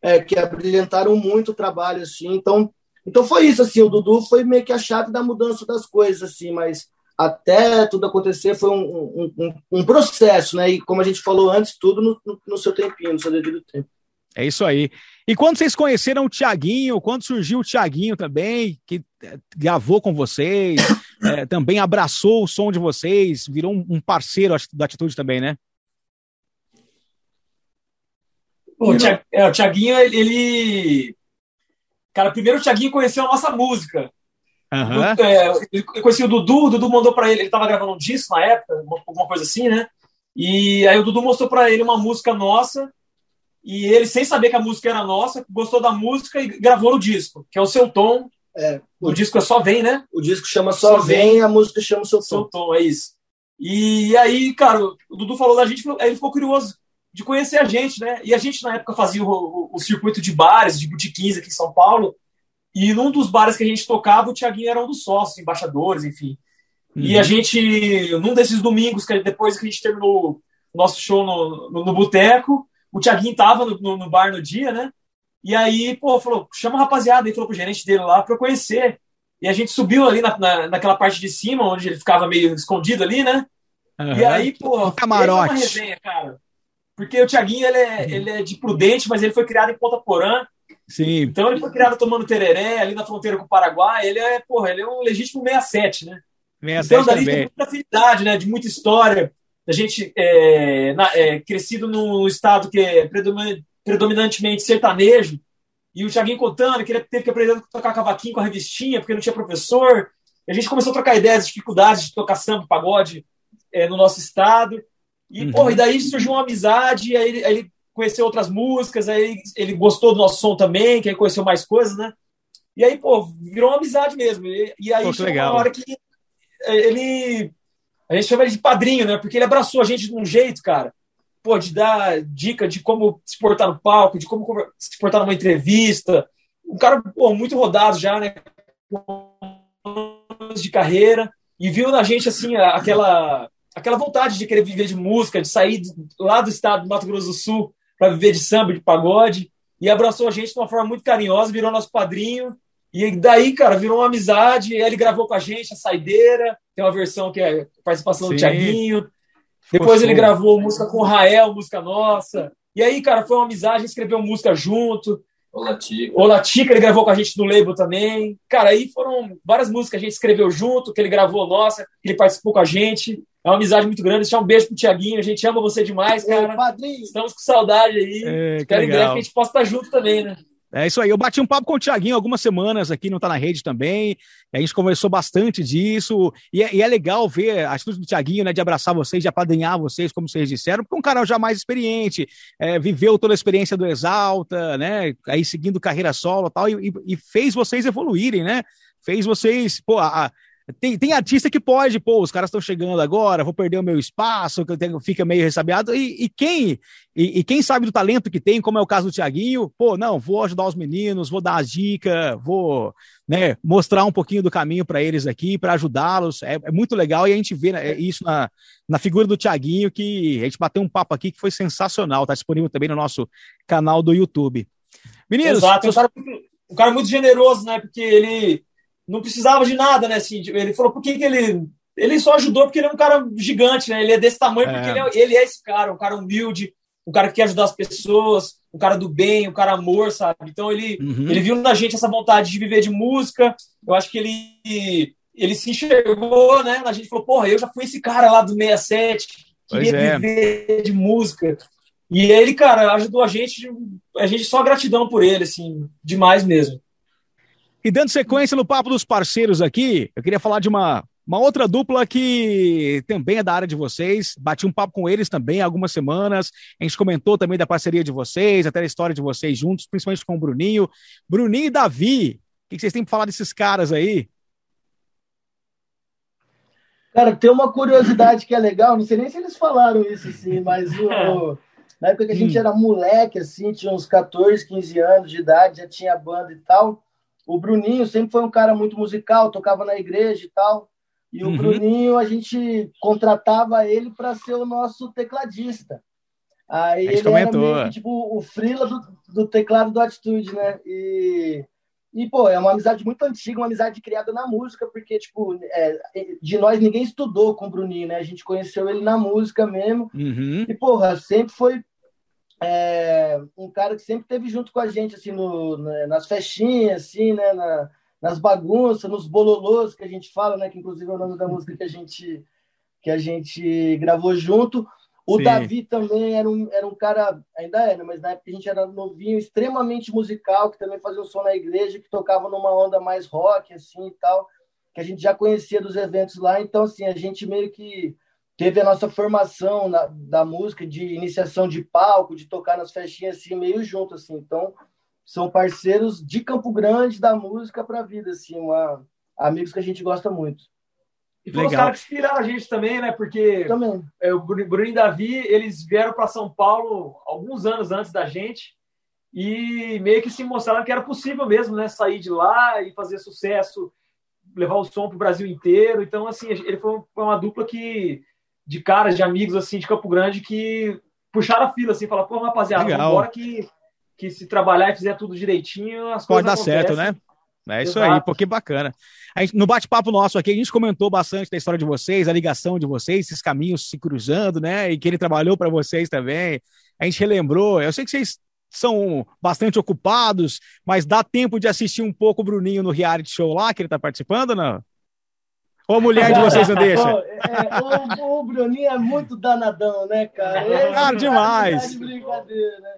é, que abrilhantaram muito o trabalho, assim. Então, então foi isso, assim, o Dudu foi meio que a chave da mudança das coisas, assim, mas até tudo acontecer foi um, um, um processo, né? E como a gente falou antes, tudo no, no, no seu tempinho, no seu devido tempo. É isso aí. E quando vocês conheceram o Tiaguinho, quando surgiu o Tiaguinho também, que é, gravou com vocês, é, também abraçou o som de vocês, virou um parceiro da atitude também, né? O, é, o Thiaguinho, ele. Cara, primeiro o Thiaguinho conheceu a nossa música. Uhum. É, ele conhecia o Dudu, o Dudu mandou para ele, ele tava gravando um disco na época, alguma coisa assim, né? E aí o Dudu mostrou para ele uma música nossa, e ele, sem saber que a música era nossa, gostou da música e gravou no disco, que é o seu tom. É, o, o disco é Só Vem, né? O disco chama Só, Só Vem, Vem, a música chama Seu Tom. Seu Tom, é isso. E aí, cara, o Dudu falou da gente, aí ele ficou curioso de conhecer a gente, né? E a gente, na época, fazia o, o, o circuito de bares, de boutiquins aqui em São Paulo, e num dos bares que a gente tocava, o Tiaguinho era um dos sócios, embaixadores, enfim. Uhum. E a gente, num desses domingos, que depois que a gente terminou o nosso show no, no, no boteco, o Tiaguinho tava no, no, no, bar no dia, né? E aí, pô, falou, chama a rapaziada, e falou pro gerente dele lá pra eu conhecer. E a gente subiu ali na, na, naquela parte de cima, onde ele ficava meio escondido ali, né? Uhum. E aí, pô, um camarote. uma resenha, cara porque o Tiaguinho ele é, ele é de Prudente, mas ele foi criado em Ponta Porã. Sim. Então ele foi criado tomando tereré ali na fronteira com o Paraguai. Ele é, porra, ele é um legítimo 67, né? 67 então dali também. tem muita afinidade, né? De muita história. A gente é, na, é, crescido num estado que é predominantemente sertanejo. E o Thiaguinho contando que ele teve que aprender a tocar cavaquinho com a revistinha, porque não tinha professor. A gente começou a trocar ideias, dificuldades de tocar samba, pagode é, no nosso estado. E, uhum. porra, e daí surgiu uma amizade, aí ele, aí ele conheceu outras músicas, aí ele, ele, gostou do nosso som também, que aí conheceu mais coisas, né? E aí, pô, virou uma amizade mesmo. E, e aí pô, chegou legal. uma hora que ele. A gente chama ele de padrinho, né? Porque ele abraçou a gente de um jeito, cara. Pô, de dar dica de como se portar no palco, de como se portar numa entrevista. Um cara, pô, muito rodado já, né? De carreira. E viu na gente, assim, aquela aquela vontade de querer viver de música, de sair lá do estado do Mato Grosso do Sul para viver de samba, de pagode, e abraçou a gente de uma forma muito carinhosa, virou nosso padrinho. E daí, cara, virou uma amizade. Ele gravou com a gente a Saideira, tem uma versão que é participação Sim. do Tiaguinho. Depois ele gravou música com o Rael, música nossa. E aí, cara, foi uma amizade, escreveu música junto. Olá, Tica. Olá, Tica, ele gravou com a gente no label também. Cara, aí foram várias músicas que a gente escreveu junto, que ele gravou nossa, que ele participou com a gente. É uma amizade muito grande. Deixar um beijo pro Tiaguinho. A gente ama você demais, cara. padrinho. Estamos com saudade aí. É, Quero em breve que a gente possa estar junto também, né? É isso aí. Eu bati um papo com o Tiaguinho algumas semanas aqui, não tá na rede também. A gente conversou bastante disso. E é, e é legal ver a atitude do Tiaguinho, né? De abraçar vocês, de apadrinhar vocês, como vocês disseram, porque é um cara já mais experiente, é, viveu toda a experiência do Exalta, né? Aí seguindo carreira solo tal, e, e fez vocês evoluírem, né? Fez vocês, pô, a, tem, tem artista que pode, pô, os caras estão chegando agora, vou perder o meu espaço, que eu tenho, fica meio ressabiado. E, e quem e, e, quem sabe do talento que tem, como é o caso do Tiaguinho, pô, não, vou ajudar os meninos, vou dar as dicas, vou né, mostrar um pouquinho do caminho para eles aqui, para ajudá-los. É, é, muito legal e a gente vê né, isso na, na figura do Tiaguinho, que a gente bateu um papo aqui que foi sensacional, tá disponível também no nosso canal do YouTube. Meninos, Exato, um cara, um cara muito generoso, né? Porque ele não precisava de nada, né? Assim, ele falou, por que, que ele. Ele só ajudou porque ele é um cara gigante, né? Ele é desse tamanho porque é. Ele, é, ele é esse cara, um cara humilde, um cara que quer ajudar as pessoas, um cara do bem, um cara amor, sabe? Então ele, uhum. ele viu na gente essa vontade de viver de música. Eu acho que ele, ele se enxergou, né? A gente falou, porra, eu já fui esse cara lá do 67, queria é. viver de música. E ele, cara, ajudou a gente, a gente só gratidão por ele, assim, demais mesmo. E dando sequência no papo dos parceiros aqui, eu queria falar de uma, uma outra dupla que também é da área de vocês. Bati um papo com eles também há algumas semanas. A gente comentou também da parceria de vocês, até a história de vocês juntos, principalmente com o Bruninho. Bruninho e Davi, o que vocês têm para falar desses caras aí? Cara, tem uma curiosidade que é legal, não sei nem se eles falaram isso, assim, mas o, na época que a gente hum. era moleque, assim, tinha uns 14, 15 anos de idade, já tinha banda e tal. O Bruninho sempre foi um cara muito musical, tocava na igreja e tal. E uhum. o Bruninho, a gente contratava ele para ser o nosso tecladista. Aí ele comentou. era meio tipo o frila do, do teclado do Atitude, né? E, e, pô, é uma amizade muito antiga, uma amizade criada na música, porque, tipo, é, de nós ninguém estudou com o Bruninho, né? A gente conheceu ele na música mesmo. Uhum. E, porra, sempre foi é, um cara que sempre teve junto com a gente, assim, no, nas festinhas, assim, né, na, nas bagunças, nos bololôs que a gente fala, né, que inclusive é o nome da música que a gente, que a gente gravou junto. O Sim. Davi também era um, era um cara, ainda era, mas na época a gente era novinho, extremamente musical, que também fazia o som na igreja, que tocava numa onda mais rock, assim, e tal, que a gente já conhecia dos eventos lá, então, assim, a gente meio que teve a nossa formação na, da música, de iniciação de palco, de tocar nas festinhas assim, meio junto, assim. Então, são parceiros de Campo Grande da música para a vida, assim, uma, amigos que a gente gosta muito. E foram os caras que inspiraram a gente também, né? Porque também. É, o Bruno e Davi, eles vieram para São Paulo alguns anos antes da gente e meio que se mostraram que era possível mesmo, né? Sair de lá e fazer sucesso, levar o som para o Brasil inteiro. Então, assim, ele foi uma dupla que de caras, de amigos assim de Campo Grande que puxaram a fila assim, falaram, pô, rapaziada, Legal. que, que se trabalhar e fizer tudo direitinho, as Pode coisas Pode dar certo, né? É isso Exato. aí, porque bacana. Gente, no bate-papo nosso aqui, a gente comentou bastante da história de vocês, a ligação de vocês, esses caminhos se cruzando, né? E que ele trabalhou para vocês também. A gente relembrou. Eu sei que vocês são bastante ocupados, mas dá tempo de assistir um pouco o Bruninho no reality show lá que ele está participando, não? Ou a mulher de vocês não deixa? é, o, o, Bruninho é muito danadão, né, cara? Ele, cara, demais. De brincadeira, né?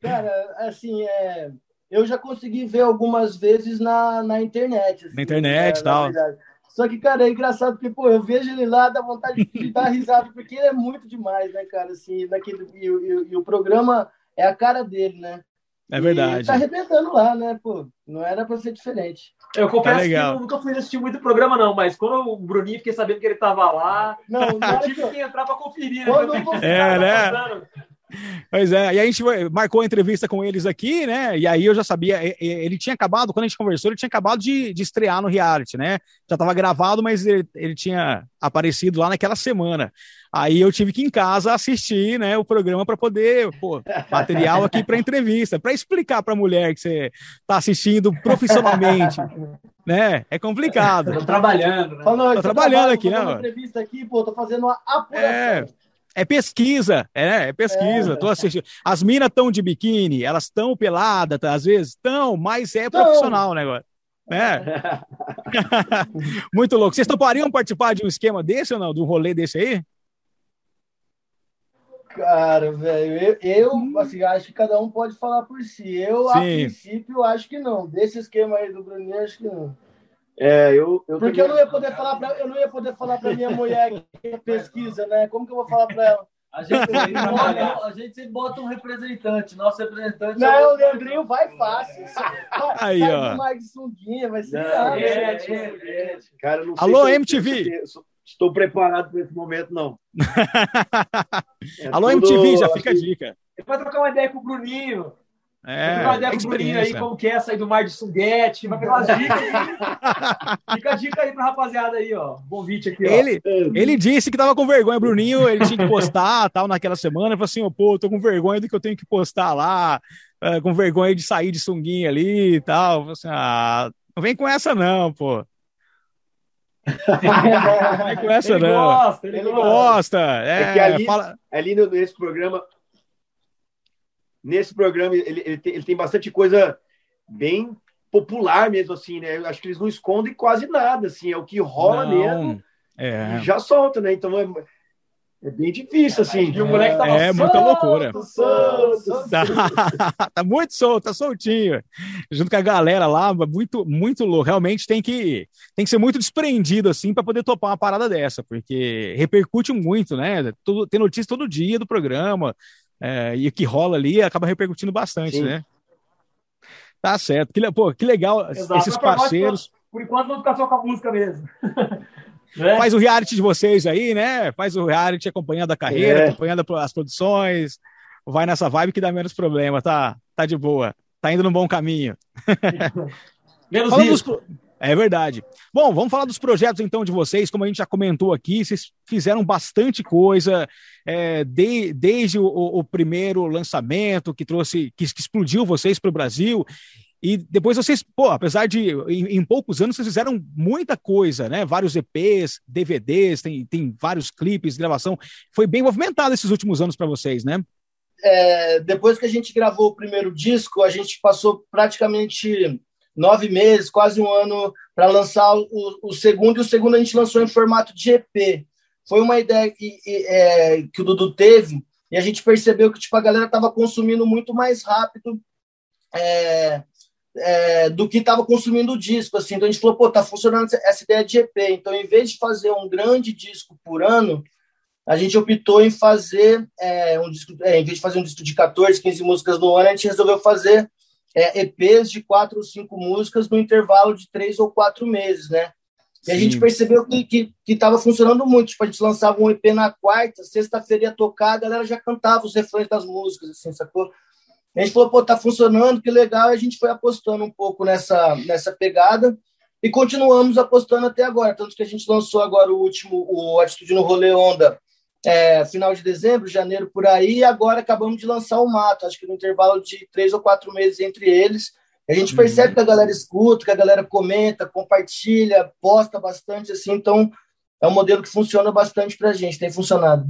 Cara, assim, é, eu já consegui ver algumas vezes na, na internet. Assim, na internet e né, tal. Só que, cara, é engraçado porque, pô, eu vejo ele lá, dá vontade de dar risada, porque ele é muito demais, né, cara? Assim, naquele, e, e, e o programa é a cara dele, né? É verdade. E ele tá arrebentando lá, né, pô? Não era pra ser diferente. Eu confesso tá que eu nunca fui assistir muito programa, não, mas quando o Bruninho fiquei sabendo que ele tava lá, não, não eu tive que entrar pra conferir. Né? Quando você é, né? Pois é, e a gente marcou a entrevista com eles aqui, né? E aí eu já sabia, ele tinha acabado, quando a gente conversou, ele tinha acabado de, de estrear no reality, né? Já estava gravado, mas ele, ele tinha aparecido lá naquela semana. Aí eu tive que ir em casa assistir, né, o programa para poder, pô, material aqui para entrevista, para explicar para a mulher que você está assistindo profissionalmente, né? É complicado. Tô trabalhando, né? Falou, tô trabalhando aqui, né? entrevista aqui, pô, tô fazendo uma apuração. É. É pesquisa, é, é pesquisa. É, Tô assistindo. As minas estão de biquíni, elas estão peladas, tá? às vezes estão, mas é profissional o negócio. Né? Muito louco. Vocês topariam participar de um esquema desse ou não? De um rolê desse aí? Cara, velho, eu, eu hum. assim, acho que cada um pode falar por si. Eu, Sim. a princípio, acho que não. Desse esquema aí do Bruninho, acho que não. É, eu, eu Porque eu não ia poder falar para eu não ia poder falar para minha mulher que pesquisa, né? Como que eu vou falar para ela? A gente, sempre bota, a gente sempre bota um representante, nosso representante. Não, é o Leandrinho vai fácil. Aí, ó. Mais de sunguinha, vai ser. Não, é, é, é, Cara, não Alô, MTV. estou preparado para esse momento, não. Alô, tudo, MTV, já fica a dica. Vai trocar uma ideia com o Bruninho. É, vai dar pro Bruninho aí como que é sair do mar de sunguete, vai pegar umas dicas aí. Fica a dica aí pra rapaziada aí, ó. Bom vídeo aqui, ó. Ele, ele disse que tava com vergonha, Bruninho, ele tinha que postar tal naquela semana. Ele falou assim, oh, pô, tô com vergonha do que eu tenho que postar lá, uh, com vergonha de sair de sunguinha ali e tal. Assim, ah, não vem com essa não, pô. não vem com essa ele não. Gosta, ele, ele gosta, gosta. É, é que ali, fala... ali nesse programa nesse programa ele, ele, tem, ele tem bastante coisa bem popular mesmo, assim, né? Eu acho que eles não escondem quase nada, assim, é o que rola não, mesmo. É. E já solta, né? Então é, é bem difícil, assim. E o moleque tava É, muita loucura. Solto, solto. Tá, tá, muito solto, tá soltinho. Junto com a galera lá, muito, muito louco. Realmente tem que, tem que ser muito desprendido, assim, para poder topar uma parada dessa, porque repercute muito, né? Tudo, tem notícia todo dia do programa, é, e o que rola ali acaba repercutindo bastante, Sim. né? Tá certo. Que, pô, que legal Exato. esses parceiros. Por enquanto, vamos ficar só com a música mesmo. né? Faz o reality de vocês aí, né? Faz o reality acompanhando a carreira, é. acompanhando as produções. Vai nessa vibe que dá menos problema, tá? Tá de boa. Tá indo no bom caminho. menos risco. Dos... É verdade. Bom, vamos falar dos projetos então de vocês. Como a gente já comentou aqui, vocês fizeram bastante coisa é, de, desde o, o, primeiro lançamento que trouxe, que, que explodiu vocês para o Brasil. E depois vocês, pô, apesar de em, em, poucos anos vocês fizeram muita coisa, né? Vários EPs, DVDs, tem, tem vários clipes, gravação. Foi bem movimentado esses últimos anos para vocês, né? É, depois que a gente gravou o primeiro disco, a gente passou praticamente nove meses, quase um ano, para lançar o, o, segundo, e o segundo a gente lançou em formato de EP. Foi uma ideia que, é, que o Dudu teve, e a gente percebeu que tipo, a galera estava consumindo muito mais rápido é, é, do que estava consumindo o disco. Assim. Então a gente falou, pô, tá funcionando essa ideia de EP. Então, em vez de fazer um grande disco por ano, a gente optou em fazer é, um disco, é, em vez de fazer um disco de 14, 15 músicas no ano, a gente resolveu fazer é, EPs de quatro ou cinco músicas no intervalo de três ou quatro meses, né? E a gente percebeu que estava funcionando muito. Tipo, a gente lançava um EP na quarta, sexta-feira ia tocar, a galera já cantava os refrões das músicas, assim, sacou? A gente falou, pô, tá funcionando, que legal. E a gente foi apostando um pouco nessa, nessa pegada e continuamos apostando até agora. Tanto que a gente lançou agora o último, o Atitude no Rolê Onda, é, final de dezembro, janeiro por aí, e agora acabamos de lançar o Mato, acho que no intervalo de três ou quatro meses entre eles. A gente percebe uhum. que a galera escuta, que a galera comenta, compartilha, posta bastante, assim, então é um modelo que funciona bastante para a gente, tem funcionado.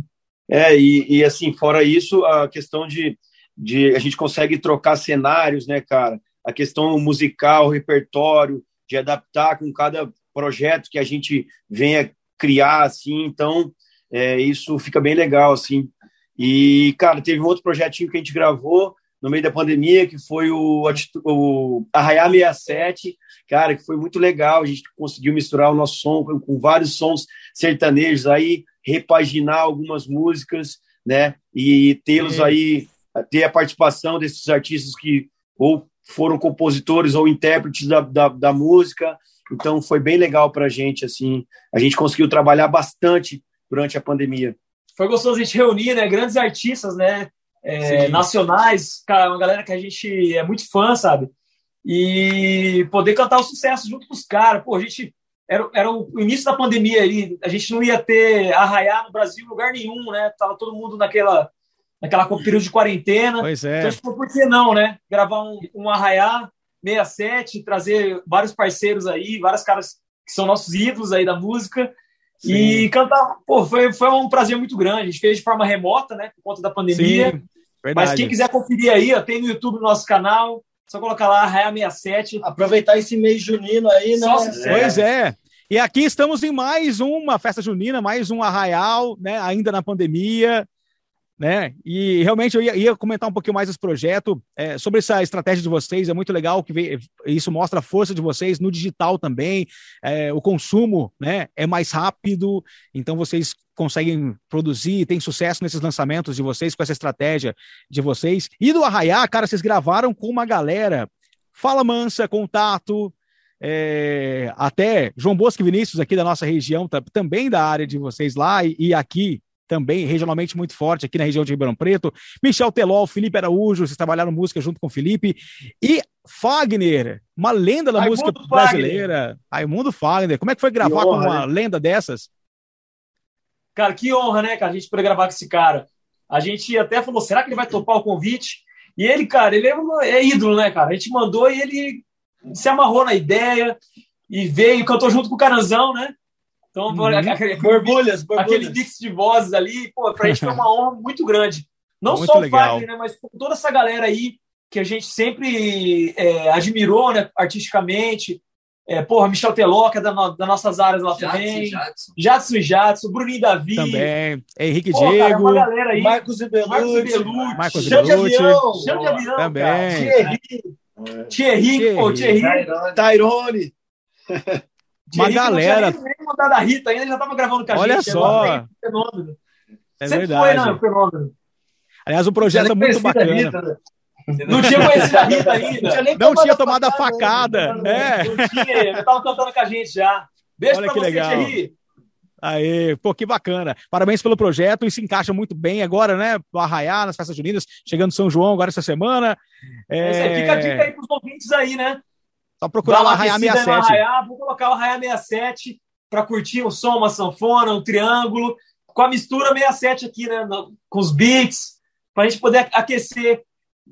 É, e, e, assim, fora isso, a questão de, de a gente consegue trocar cenários, né, cara? A questão musical, repertório, de adaptar com cada projeto que a gente venha criar, assim, então é, isso fica bem legal, assim. E, cara, teve um outro projetinho que a gente gravou no meio da pandemia, que foi o, o Arraiar 67, cara, que foi muito legal, a gente conseguiu misturar o nosso som com, com vários sons sertanejos aí, repaginar algumas músicas, né, e tê-los aí, ter a participação desses artistas que ou foram compositores ou intérpretes da, da, da música, então foi bem legal para a gente, assim, a gente conseguiu trabalhar bastante durante a pandemia. Foi gostoso a gente reunir, né, grandes artistas, né, é, nacionais, uma galera que a gente é muito fã, sabe? E poder cantar o sucesso junto com os caras. Pô, a gente. Era, era o início da pandemia aí, a gente não ia ter arraiar no Brasil em lugar nenhum, né? Tava todo mundo naquela, naquela período de quarentena. Pois é. Então, por que não, né? Gravar um, um arraiar 67, trazer vários parceiros aí, vários caras que são nossos ídolos aí da música. Sim. E cantar, pô, foi, foi um prazer muito grande. A gente fez de forma remota, né? Por conta da pandemia. Sim, Mas quem quiser conferir aí, ó, tem no YouTube no nosso canal. Só colocar lá, Raia 67. Aproveitar esse mês junino aí, né? Pois é. E aqui estamos em mais uma festa junina, mais um arraial, né? Ainda na pandemia né? E realmente eu ia, ia, comentar um pouquinho mais esse projeto é, sobre essa estratégia de vocês. É muito legal que vê, isso mostra a força de vocês no digital também. É, o consumo, né, é mais rápido, então vocês conseguem produzir, tem sucesso nesses lançamentos de vocês com essa estratégia de vocês. E do Arraiá, cara, vocês gravaram com uma galera. Fala Mansa, Contato, é, até João Bosco e Vinícius aqui da nossa região, também da área de vocês lá e, e aqui também regionalmente muito forte aqui na região de Ribeirão Preto. Michel Teló, Felipe Araújo, vocês trabalharam música junto com o Felipe. E Fagner, uma lenda da Raimundo música brasileira. Raimundo Fagner. Como é que foi gravar honra, com uma né? lenda dessas? Cara, que honra, né, cara, a gente poder gravar com esse cara. A gente até falou, será que ele vai topar o convite? E ele, cara, ele é, é ídolo, né, cara? A gente mandou e ele se amarrou na ideia e veio, cantou junto com o Caranzão, né? Então, uhum. aquele, borbulhas, borbulhas. aquele mix de vozes ali, pô, pra gente foi uma honra muito grande. Não muito só o Fagner, né, mas toda essa galera aí que a gente sempre é, admirou, né, artisticamente. É, porra, Michel Teló, que é da, das nossas áreas lá Jadson, também. Jadson. E Jadson, Bruninho Davi. Também. Henrique Pô, Diego. Cara, galera aí. Marcos Ibelucci. Marcos Chão de avião. Chão de avião, Também. Cara. Thierry. Thierry, pô, Thierry. Tyrone. Uma galera. Nem mandado a Rita ainda, já tava gravando com a Olha gente. Olha só. Fenômeno. É Sempre verdade. foi, né? Fenômeno. Aliás, o projeto é muito bacana. Rita, né? Não tinha conhecido a Rita ainda. Não tinha, não tinha tomado a facada. facada é. Não tinha, tava cantando com a gente já. Beijo Olha pra que você, legal. Thierry. Aê, pô, que bacana. Parabéns pelo projeto e se encaixa muito bem agora, né? Arraiar, nas festas juninas, chegando São João agora essa semana. É... Fica a dica aí pros ouvintes aí, né? Só procurar o Arraiá 67. Arraiá, vou colocar o Arraiá 67 para curtir um som, uma sanfona, um triângulo, com a mistura 67 aqui, né? No, com os beats, para a gente poder aquecer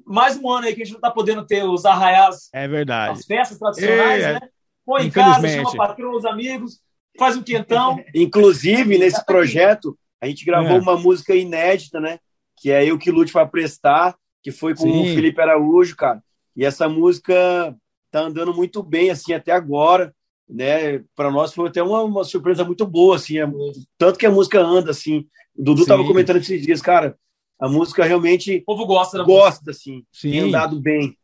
mais um ano aí que a gente não está podendo ter os arraiás. É verdade. As festas tradicionais, é, né? Põe em casa, chama a patroa, os amigos, faz um quentão. Inclusive, nesse projeto, a gente gravou é. uma música inédita, né? Que é Eu Que Lute para Prestar, que foi com Sim. o Felipe Araújo, cara. E essa música tá andando muito bem assim até agora, né? Para nós foi até uma, uma, surpresa muito boa assim, é, tanto que a música anda assim. O Dudu Sim. tava comentando esses dias, cara, a música realmente o povo gosta, gosta música. assim, Sim. tem andado bem.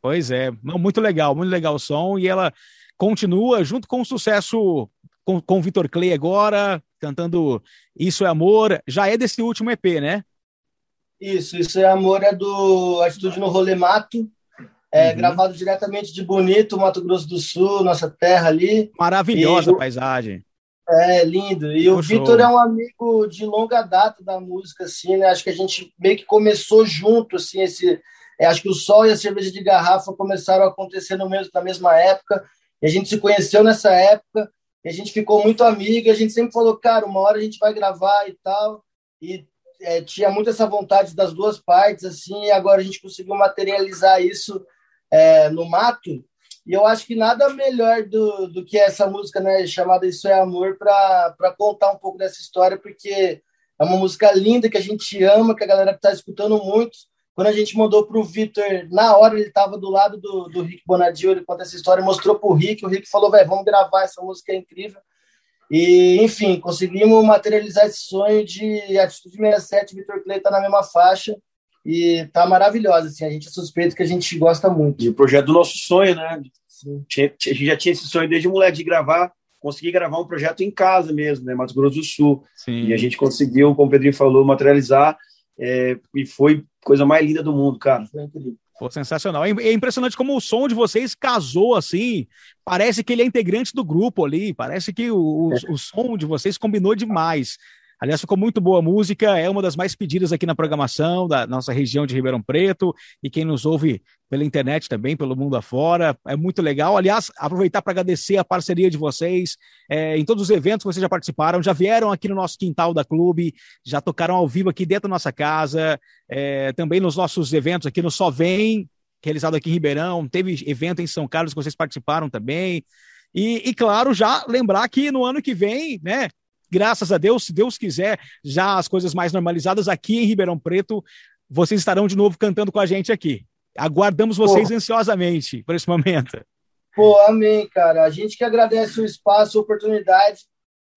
Pois é, muito legal, muito legal o som e ela continua junto com o sucesso com, com o Vitor Clay agora, cantando Isso é Amor, já é desse último EP, né? Isso, Isso é Amor é do Atitude no Rolê Mato, é, uhum. Gravado diretamente de Bonito, Mato Grosso do Sul, nossa terra ali. Maravilhosa e, paisagem. É, lindo. E o Vitor é um amigo de longa data da música, assim, né? Acho que a gente meio que começou junto, assim, esse... É, acho que o sol e a cerveja de garrafa começaram a acontecer no mesmo, na mesma época. E a gente se conheceu nessa época. E a gente ficou muito amigo. E a gente sempre falou, cara, uma hora a gente vai gravar e tal. E é, tinha muito essa vontade das duas partes, assim. E agora a gente conseguiu materializar isso é, no mato. E eu acho que nada melhor do, do que essa música, né, chamada Isso é Amor, para contar um pouco dessa história, porque é uma música linda que a gente ama, que a galera está escutando muito. Quando a gente mandou para o Vitor, na hora ele estava do lado do, do Rick Bonadio, ele conta essa história, mostrou para o Rick, o Rick falou, velho, vamos gravar, essa música é incrível. E, enfim, conseguimos materializar esse sonho de Atitude 67, Vitor Clay tá na mesma faixa e tá maravilhosa, assim, a gente é suspeito que a gente gosta muito. E o projeto do nosso sonho, né? Sim. A gente já tinha esse sonho desde moleque de gravar, conseguir gravar um projeto em casa mesmo, né? Mato Grosso do Sul. Sim. E a gente conseguiu, como o Pedrinho falou, materializar é, e foi coisa mais linda do mundo, cara. Foi incrível. Pô, sensacional. É, é impressionante como o som de vocês casou assim. Parece que ele é integrante do grupo ali. Parece que o, o, o som de vocês combinou demais. Aliás, ficou muito boa a música, é uma das mais pedidas aqui na programação da nossa região de Ribeirão Preto e quem nos ouve pela internet também, pelo mundo afora, é muito legal. Aliás, aproveitar para agradecer a parceria de vocês é, em todos os eventos que vocês já participaram, já vieram aqui no nosso quintal da clube, já tocaram ao vivo aqui dentro da nossa casa, é, também nos nossos eventos aqui no Só Vem, realizado aqui em Ribeirão, teve evento em São Carlos que vocês participaram também. E, e, claro, já lembrar que no ano que vem, né, graças a Deus, se Deus quiser, já as coisas mais normalizadas aqui em Ribeirão Preto, vocês estarão de novo cantando com a gente aqui. Aguardamos vocês Pô. ansiosamente por esse momento. Pô, amém, cara. A gente que agradece o espaço, a oportunidade.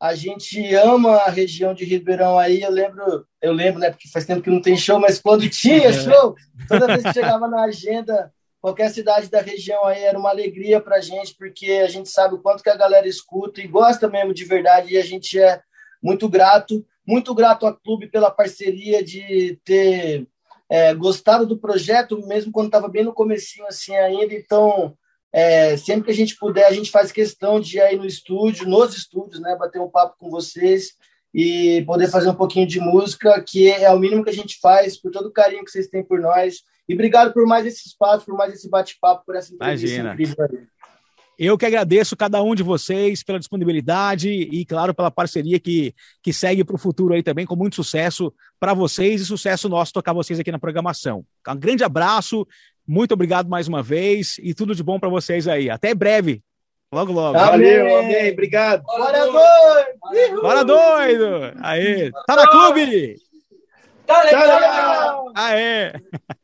A gente ama a região de Ribeirão aí. Eu lembro, eu lembro, né? Porque faz tempo que não tem show, mas quando tinha show, toda vez que chegava na agenda, qualquer cidade da região aí era uma alegria pra gente, porque a gente sabe o quanto que a galera escuta e gosta mesmo de verdade, e a gente é muito grato, muito grato ao clube pela parceria de ter é, gostado do projeto, mesmo quando estava bem no comecinho assim ainda. Então, é, sempre que a gente puder, a gente faz questão de ir aí no estúdio, nos estúdios, né, bater um papo com vocês e poder fazer um pouquinho de música, que é o mínimo que a gente faz, por todo o carinho que vocês têm por nós. E obrigado por mais esse espaço, por mais esse bate-papo, por essa entrevista Imagina. incrível. Eu que agradeço cada um de vocês pela disponibilidade e, claro, pela parceria que, que segue para o futuro aí também, com muito sucesso para vocês e sucesso nosso tocar vocês aqui na programação. Um grande abraço, muito obrigado mais uma vez e tudo de bom para vocês aí. Até breve. Logo, logo. Valeu, amém. Obrigado. Bora doido! Bora doido! Aê! Tá na clube! Tá legal! Aê!